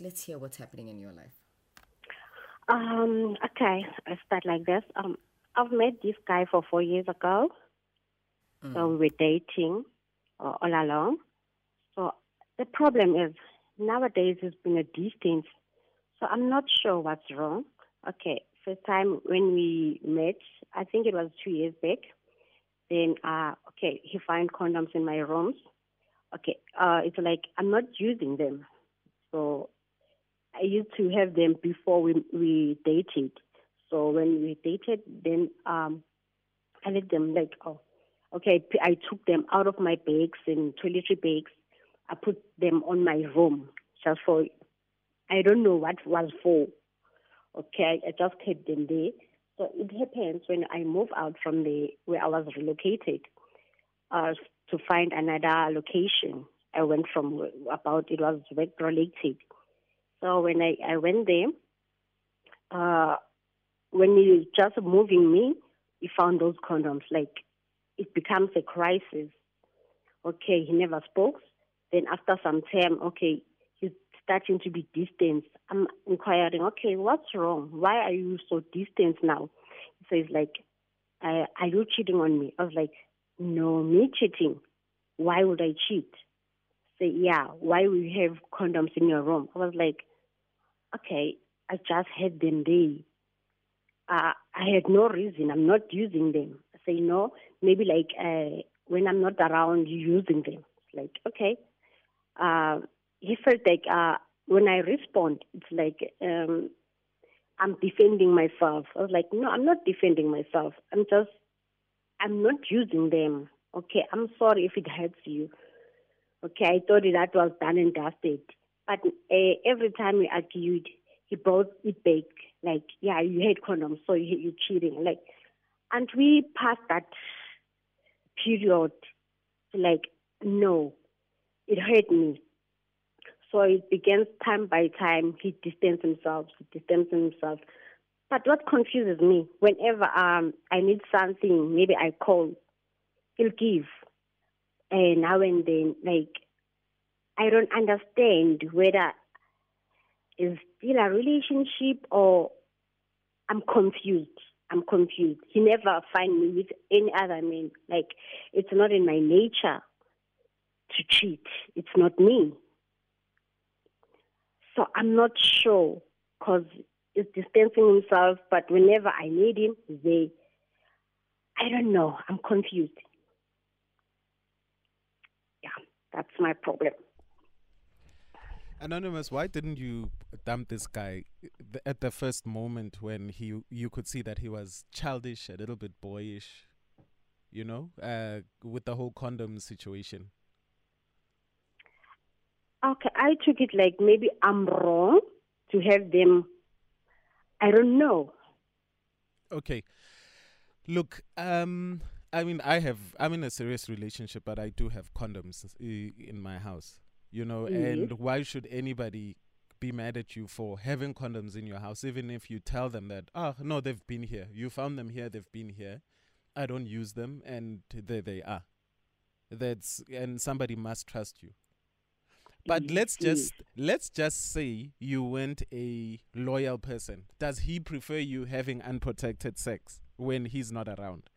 Let's hear what's happening in your life. Um, okay, I start like this. Um, I've met this guy for four years ago. Mm. So we were dating uh, all along. So the problem is nowadays it's been a distance. So I'm not sure what's wrong. Okay, first time when we met, I think it was two years back. Then, uh, okay, he found condoms in my rooms. Okay, uh, it's like I'm not using them. So I used to have them before we we dated. So when we dated, then um, I let them like oh, okay. I took them out of my bags and toiletry bags. I put them on my room just for I don't know what was for. Okay, I just kept them there. So it happens when I move out from the where I was relocated uh, to find another location. I went from about it was work related. So when I, I went there, uh, when he was just moving me, he found those condoms. Like it becomes a crisis. Okay, he never spoke. Then after some time, okay, he's starting to be distant. I'm inquiring, okay, what's wrong? Why are you so distant now? He says like, are you cheating on me? I was like, no, me cheating. Why would I cheat? Say, yeah, why you have condoms in your room? I was like, okay, I just had them there. Uh, I had no reason. I'm not using them. I say, no, maybe like uh, when I'm not around, using them. Like, okay. Uh, he felt like uh, when I respond, it's like um, I'm defending myself. I was like, no, I'm not defending myself. I'm just, I'm not using them. Okay, I'm sorry if it hurts you. Okay, I thought that was done and dusted. But uh, every time we argued, he brought it back. Like, yeah, you had condoms, so you, you're cheating. Like, and we passed that period. Like, no, it hurt me. So it begins time by time. He distanced himself, he distanced himself. But what confuses me, whenever um, I need something, maybe I call, he'll give. And now and then, like, I don't understand whether it's still a relationship or I'm confused. I'm confused. He never find me with any other man. Like, it's not in my nature to cheat. It's not me. So I'm not sure because he's distancing himself, but whenever I need him, they, I don't know. I'm confused. Yeah, that's my problem. Anonymous, why didn't you dump this guy at the first moment when he you could see that he was childish, a little bit boyish, you know, uh, with the whole condom situation? Okay, I took it like maybe I'm wrong to have them. I don't know. Okay. Look, um, I mean, I have, I'm in a serious relationship, but I do have condoms in my house, you know, mm-hmm. and why should anybody be mad at you for having condoms in your house, even if you tell them that, oh, no, they've been here. You found them here, they've been here. I don't use them, and there they are. That's, and somebody must trust you. But mm, let's mm. just let's just say you weren't a loyal person. Does he prefer you having unprotected sex when he's not around?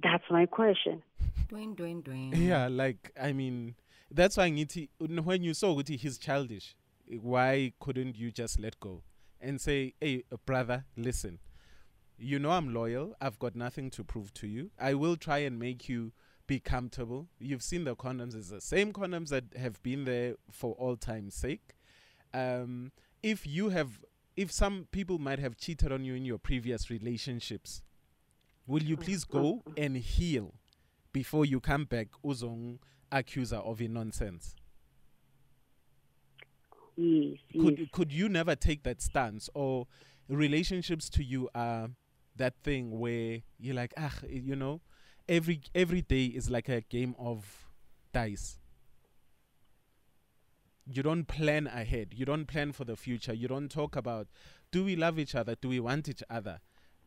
That's my question. Dwayne, Dwayne, Dwayne. Yeah, like I mean, that's why Ngiti, when you saw Guti, he's childish. Why couldn't you just let go and say, "Hey, brother, listen. You know I'm loyal. I've got nothing to prove to you. I will try and make you be comfortable. You've seen the condoms; it's the same condoms that have been there for all time's sake. Um, if you have, if some people might have cheated on you in your previous relationships, will you please go and heal before you come back, uzong accuser of a nonsense? Yes, could yes. could you never take that stance, or relationships to you are that thing where you're like, ah, you know, every every day is like a game of dice. You don't plan ahead. You don't plan for the future. You don't talk about do we love each other? Do we want each other?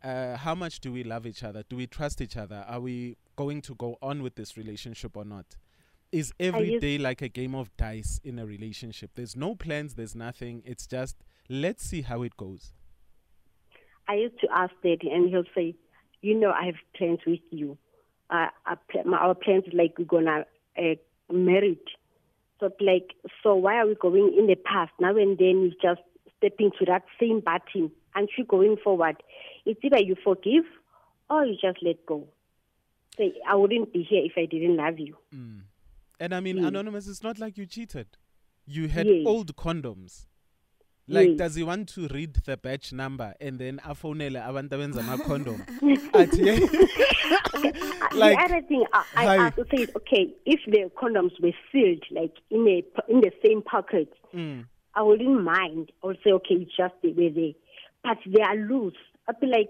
Uh, how much do we love each other? Do we trust each other? Are we going to go on with this relationship or not is every used- day like a game of dice in a relationship? There's no plans, there's nothing. It's just let's see how it goes. I used to ask Daddy, and he'll say, "You know, I have plans with you. Uh, our, my- our plans like we're gonna uh, married. So like, so why are we going in the past now and then? You just stepping to that same button, and you going forward. It's either you forgive or you just let go. Say, I wouldn't be here if I didn't love you. And I mean, Mm. anonymous, it's not like you cheated. You had Yes. old condoms. Like, Yes. does he want to read the batch number and then afonele abantu abenza ama-condom? Like, the other thing I, I hi. asked, say, okay, if the condoms were sealed, like in a in the same pocket, Mm. I wouldn't mind. I would say, okay, it's just they were there, but they are loose. I'd be like,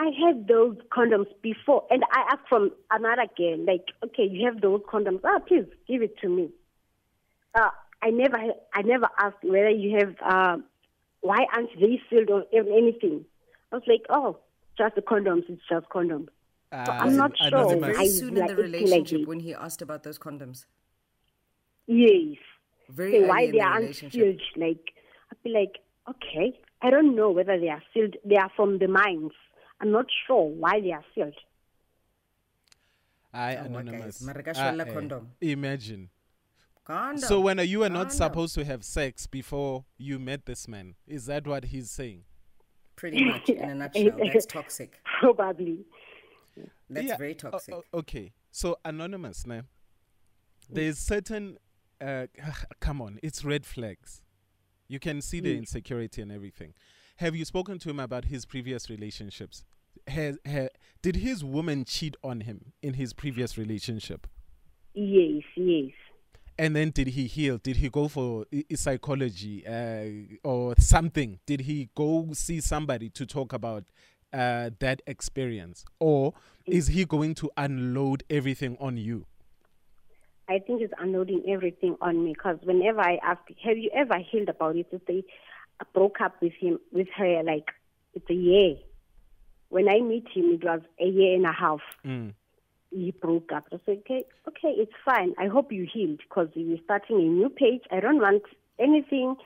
I had those condoms before, and I asked from another girl, like, okay, you have those condoms. Ah, please give it to me. Uh, I never, I never asked whether you have. Um, why aren't they sealed or anything? I was like, oh, just the condoms. It's just condoms. Ah, I'm not anonymous. sure. Very I soon in like the it like relationship when he asked about those condoms. Yes. Very say early why in they the aren't sealed. Like I'd be like, okay, I don't know whether they are sealed. They are from the mines. I'm not sure why they are sealed. I Awa, anonymous. guys, mara ka Ah, shwella eh, condom. Imagine. Condom. So when you were not supposed to have sex before you met this man, is that what he's saying? Pretty much, in a nutshell, that's toxic. Probably. That's Yeah, very toxic. o- okay, so anonymous now. There's certain, uh, come on, it's red flags. You can see the insecurity and everything. Have you spoken to him about his previous relationships? Has, ha, did his woman cheat on him in his previous relationship? Yes, yes. And then did he heal? Did he go for psychology uh, or something? Did he go see somebody to talk about uh, that experience? Or is he going to unload everything on you? I think it's unloading everything on me because whenever I ask, have you ever healed about it? To say, I broke up with him, with her, like it's a year. When I meet him, it was a year and a half. Mm. he broke up. I said, okay, okay, it's fine. I hope you healed because we're starting a new page. I don't want anything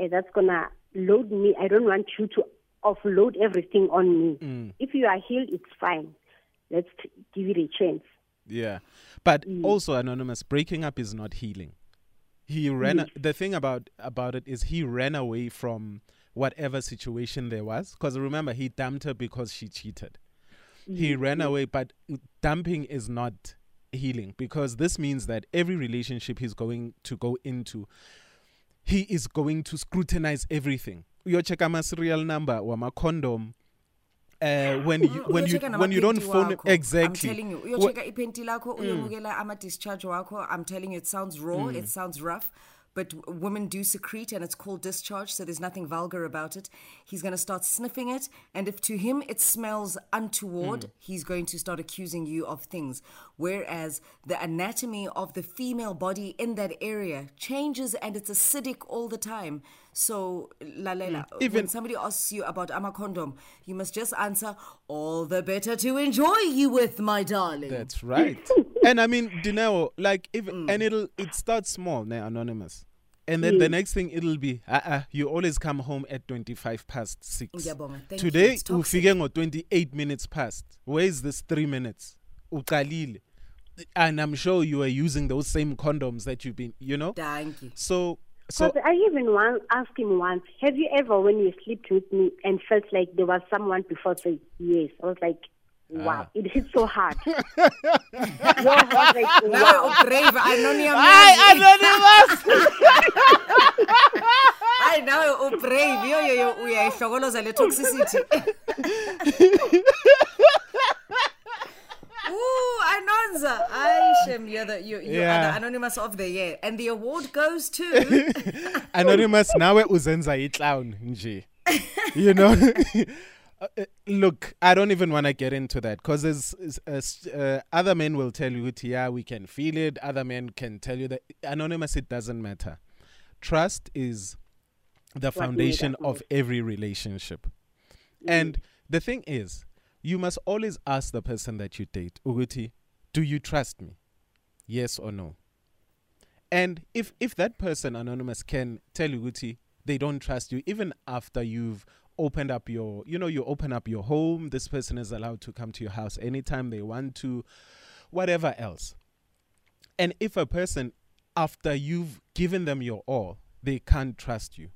uh, that's gonna load me. I don't want you to offload everything on me. Mm. If you are healed, it's fine. Let's give it a chance. Yeah. But Mm. also anonymous breaking up is not healing. He ran a- the thing about about it is he ran away from whatever situation there was because remember he dumped her because she cheated. He mm-hmm. ran away but dumping is not healing because this means that every relationship he's going to go into he is going to scrutinize everything. Uyocheck ama serial number wama condom uh, when you when you when you don't phone wakho. exactly I'm telling you, uyochecka iphenti lakho, uyomukela ama-discharge wakho. I'm telling you, it sounds raw, Mm. it sounds rough, but women do secrete and it's called discharge, so there's nothing vulgar about it. He's going to start sniffing it, and if to him it smells untoward, Mm. he's going to start accusing you of things. Whereas the anatomy of the female body in that area changes and it's acidic all the time. So, Lalela, Mm. Even- when somebody asks you about ama condom, you must just answer, all the better to enjoy you with, my darling. That's right. and I mean, Dineo, like if Mm. and it'll it starts small, now anonymous. And then the next thing it'll be, uh, uh, you always come home at 25 past 6. Ngiyabonga. Thank. Today, It's toxic. ufike 28 minutes past. Where is this 3 minutes? Uqalile. And I'm sure you are using those same condoms that you've been, you know? Thank you. So, so Because I even once asked him once, have you ever, when you slept with me and felt like there was someone before? Say yes. I was like, wow, Ah. it hit so hard. Your heart, like, Nawe wow. ubrave, Hi, anonymous. anonymous! Hayi nawe ubrave. Yo yo yo uyayihlokoloza le toxicity. Ooh, Anonza. I shame you're the you, you are Yeah. the anonymous of the year. And the award goes to anonymous now nawe uzenza iclown nje. You know? Uh, uh, look i don't even want to get into that because there's uh, uh, other men will tell you "Uthi, yeah we can feel it. Other men can tell you that anonymous it doesn't matter. Trust is the foundation of every relationship. And the thing is you must always ask the person that you date Uguti, do you trust me? Yes or no? And if if that person anonymous can tell you Guti, they don't trust you even after you've opened up your you know you open up your home this person is allowed to come to your house anytime they want to whatever else. And if a person after you've given them your all they can't trust you.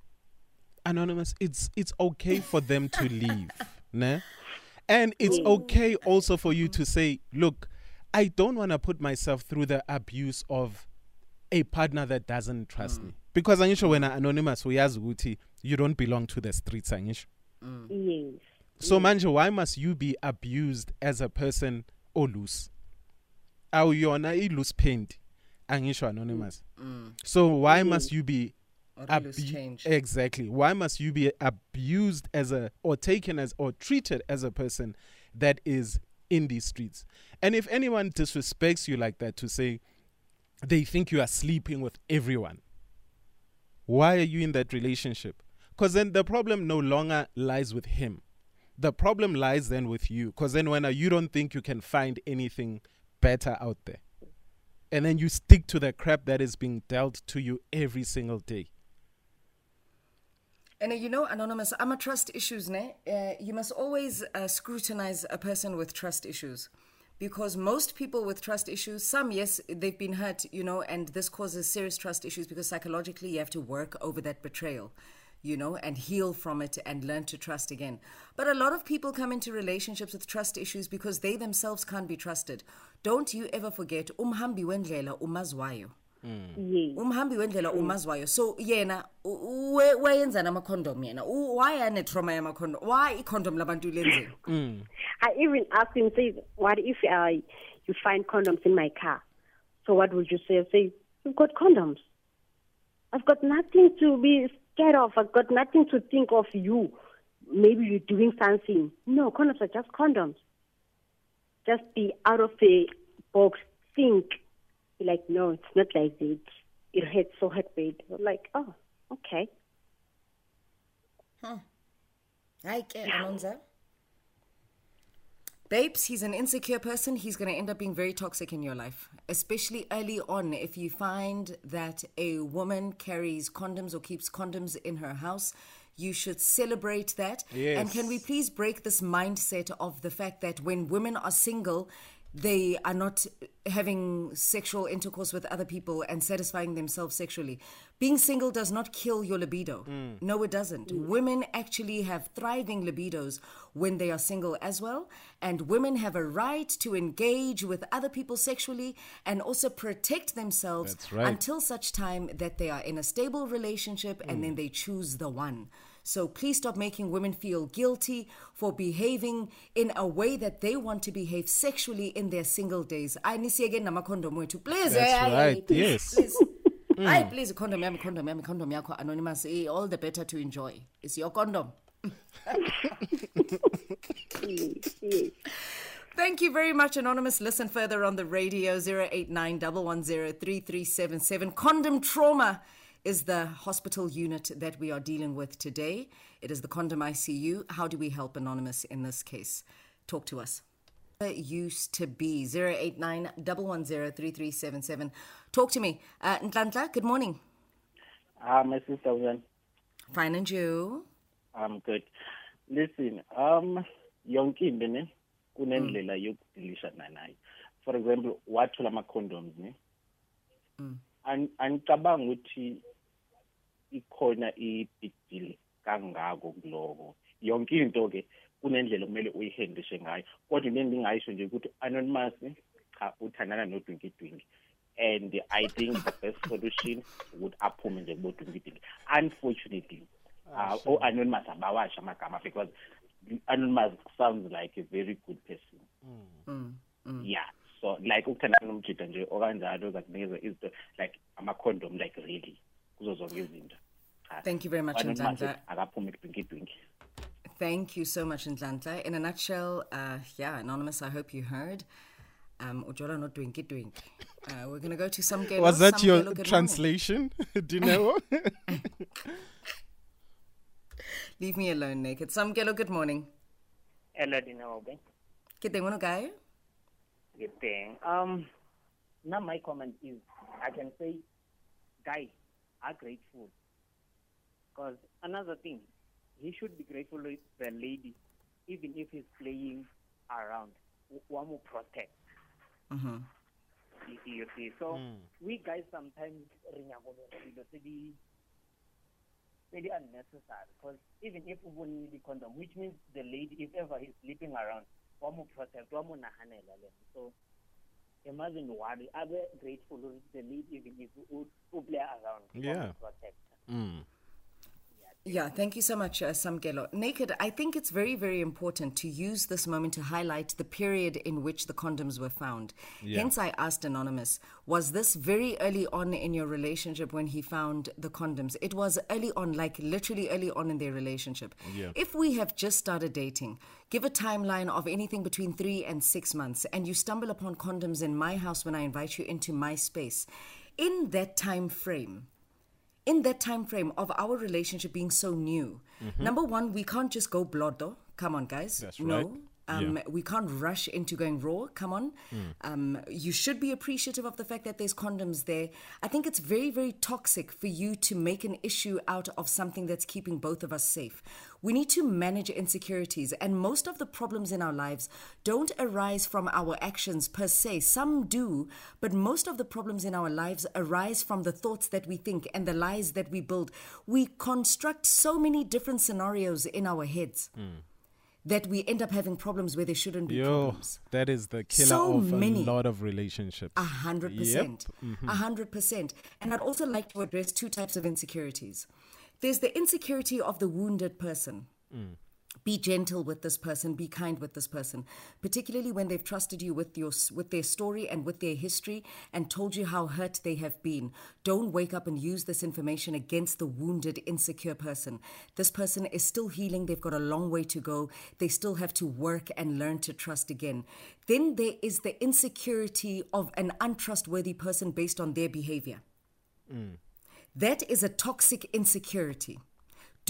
Anonymous it's it's okay for them to leave ne? and it's okay also for you to say look i don't want to put myself through the abuse of a partner that doesn't trust mm. me. Because angisho wena anonymous uyazi ukuthi you don't belong to the streets angisho. Mm. Yes. so manje why must you be abused as a person olose awuyona i-loose paint angisho anonymous. Mm. So why must you be Or the abu- change. exactly. Why must you be abused as a or taken as or treated as a person that is in these streets? And if anyone disrespects you like that to say they think you are sleeping with everyone. Why are you in that relationship? Because then the problem no longer lies with him. The problem lies then with you. Because then when you don't think you can find anything better out there. And then you stick to the crap that is being dealt to you every single day. And uh, you know, Anonymous, I'm a trust issues, ne? Uh, you must always uh, scrutinize a person with trust issues. Because most people with trust issues, some, yes, they've been hurt, you know, and this causes serious trust issues because psychologically you have to work over that betrayal, you know, and heal from it and learn to trust again. But a lot of people come into relationships with trust issues because they themselves can't be trusted. Don't you ever forget, umhambi wendlela umazwayo. Mm. Yes. umhambi wendlela mm. umazwayo so yena u- we- wayenzani ama-condom yena U- why ane-trauma yama-condom why i-condom labantu lenzeni mm. I even asked him, say, what if uh, you find condoms in my car? So what would you say? I say, you've got condoms. I've got nothing to be scared of. I've got nothing to think of you. Maybe you're doing something. No, condoms are just condoms. Just be out of the box. Think. Be like, no, it's not like that. It hurts so hurt, babe. Like, oh, okay. hayi ke anonza babes he's an insecure person he's going to end up being very toxic in your life especially early on if you find that a woman carries condoms or keeps condoms in her house you should celebrate that Yes. and can we please break this mindset of the fact that when women are single they are not having sexual intercourse with other people and satisfying themselves sexually. Being single does not kill your libido. Mm. No, it doesn't. Mm. Women actually have thriving libidos when they are single as well. And women have a right to engage with other people sexually and also protect themselves right. until such time that they are in a stable relationship and mm. then they choose the one. So please stop making women feel guilty for behaving in a way that they want to behave sexually in their single days. I nisiyeke namakondom wethu. Please. That's eh, right, please, yes. Please. Aye, please, condom yami, condom yami, condom yakho, anonymous. Eh, all the better to enjoy. It's your condom. Thank you very much, Anonymous. Listen further on the radio 089 110 Condom trauma is the hospital unit that we are dealing with today. It is the Condom ICU. How do we help Anonymous in this case? Talk to us. It used to be 089 110 Talk to me. Uh, Ntlantla, good morning. Ah, my sister, Wen, Fine and you? I'm good. Listen, um, yonke into ne kunendlela yokudilishana nayo. For example, wathola ama-condoms ne. An- Angicabangi ukuthi ikhona i-big deal kangako kuloko. Yonke into ke kunendlela kumele uyihandlishe ngayo. Kodwa into engingayisho nje ukuthi anonymous cha uthandana nodwinkidwinki. And I think the best solution would aphume nje kubodwinkidwinki. Unfortunately, uh, oh, anonymous abawasha amagama because anonymous sounds like a very good person yeah so like ukuthandana nomjida nje okanjalo zakunikeza izinto like ama-condom like really kuzo zonke izinto Cha. Thank you very much, Anonymous Nzandla. akaphume ekudwinkidwinki Thank you so much, Ntlantla. In a nutshell, uh, yeah, Anonymous, I hope you heard. Um, Ujola not Dwinky Dwink. Uh, we're going to go to some game. Was that your Gelo, good morning. translation? Do you know? Leave me alone, naked. Samkelo, good morning. Hello, Dinobe. Kite ngono guy? Good thing. Um, now my comment is I can say, guys are grateful. Because another thing, he should be grateful with the lady, even if he's playing around. One more protect. Mm-hmm. You, you see, so Mm. we guys sometimes re nyaka go dira dilo tse di tse di unnecessary because even if we need the condom, which means the lady, if ever he's sleeping around, one more protect, one more nahanela le. So imagine worry. I'm grateful with the lady even if we we play around. one Yeah. more protect. Mm. Yeah, thank you so much, uh, Samkelo. Naked, I think it's very, very important to use this moment to highlight the period in which the condoms were found. Yeah. Hence, I asked Anonymous, was this very early on in your relationship when he found the condoms? It was early on, like literally early on in their relationship. Yeah. If we have just started dating, give a timeline of anything between three and six months, and you stumble upon condoms in my house when I invite you into my space, in that time frame, in that time frame of our relationship being so new, mm-hmm. number one, we can't just go blodo. Come on, guys. That's no. right. Um, Yeah. We can't rush into going raw. Come on. Um, you should be appreciative of the fact that there's condoms there. I think it's very, very toxic for you to make an issue out of something that's keeping both of us safe. We need to manage insecurities, and most of the problems in our lives don't arise from our actions per se. Some do, but most of the problems in our lives arise from the thoughts that we think and the lies that we build. We construct so many different scenarios in our heads that we end up having problems where there shouldn't be Yo, problems. that is the killer So of many. a lot of relationships. A hundred percent. Mm-hmm. A hundred percent. And I'd also like to address two types of insecurities. There's the insecurity of the wounded person. Mm. Be gentle with this person. Be kind with this person, particularly when they've trusted you with your with their story and with their history and told you how hurt they have been. Don't wake up and use this information against the wounded, insecure person. This person is still healing. They've got a long way to go. They still have to work and learn to trust again. Then there is the insecurity of an untrustworthy person based on their behavior. Mm. That is a toxic insecurity.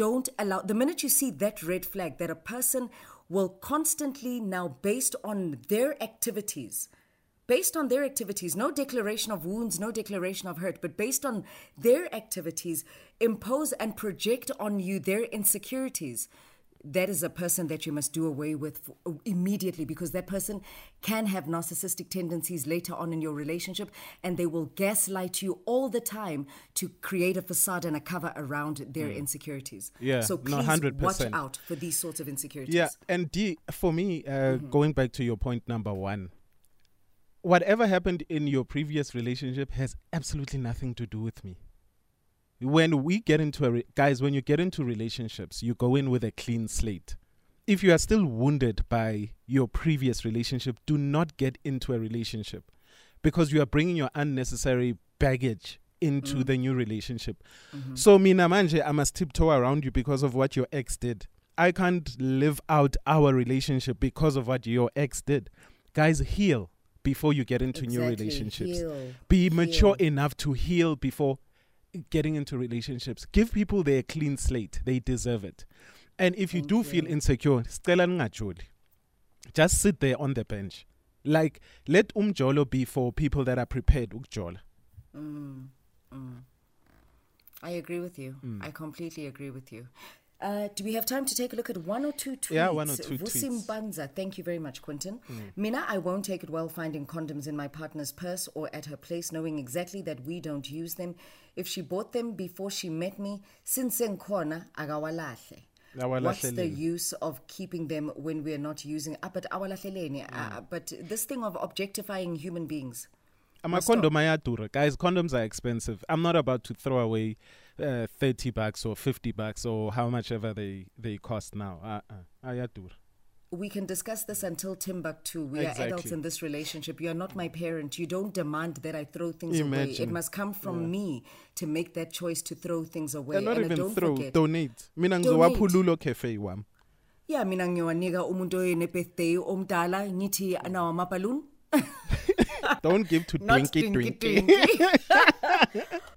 Don't allow, the minute you see that red flag, that a person will constantly now, based on their activities, based on their activities, no declaration of wounds, no declaration of hurt, but based on their activities, impose and project on you their insecurities. That is a person that you must do away with for, immediately because that person can have narcissistic tendencies later on in your relationship and they will gaslight you all the time to create a facade and a cover around their insecurities. Hmm. Yeah, So please watch 100%. out for these sorts of insecurities. Yeah, and D, for me, uh, Mm-hmm. going back to your point number one, whatever happened in your previous relationship has absolutely nothing to do with me. When we get into a re- guys, when you get into relationships, you go in with a clean slate. If you are still wounded by your previous relationship, do not get into a relationship because you are bringing your unnecessary baggage into Mm. the new relationship. Mm-hmm. So mina manje I must tiptoe around you because of what your ex did. I can't live out our relationship because of what your ex did. Guys, heal before you get into new relationships. Heal. Be mature Heal. enough to heal before getting into relationships. Give people their clean slate. They deserve it. And if you Thank do feel insecure, just sit there on the bench. Like let umjolo be for people that are prepared ukjola. Mm, mm. I agree with you. Mm. I completely agree with you. Uh, do we have time to take a look at one or two tweets? Yeah, one or two Vusi tweets. Mm. Mbanza, thank you very much, Quentin. Mina, I won't take it well finding condoms in my partner's purse or at her place, knowing exactly that we don't use them. If she bought them before she met me, since khona akawalahle. What's the use of keeping them when we're not using? Ah, but awalahleleni. Mm. Uh, but this thing of objectifying human beings. Must stop. condom. Guys, condoms are expensive. I'm not about to throw away uh, 30 bucks or 50 bucks or how much ever they, they cost now. Uh-uh. We can discuss this until Timbuktu. We are adults in this relationship. You are not my parent. You don't demand that I throw things away. It must come from me to make that choice to throw things away. And not I even don't throw, forget. donate. Mina Donate. ngizowaphululo cafe wam. yeah, mina ngiyowanika umuntu oyene birthday omdala ngithi anawa amabhaluni. Don't give to Not Twinkie Twinkie.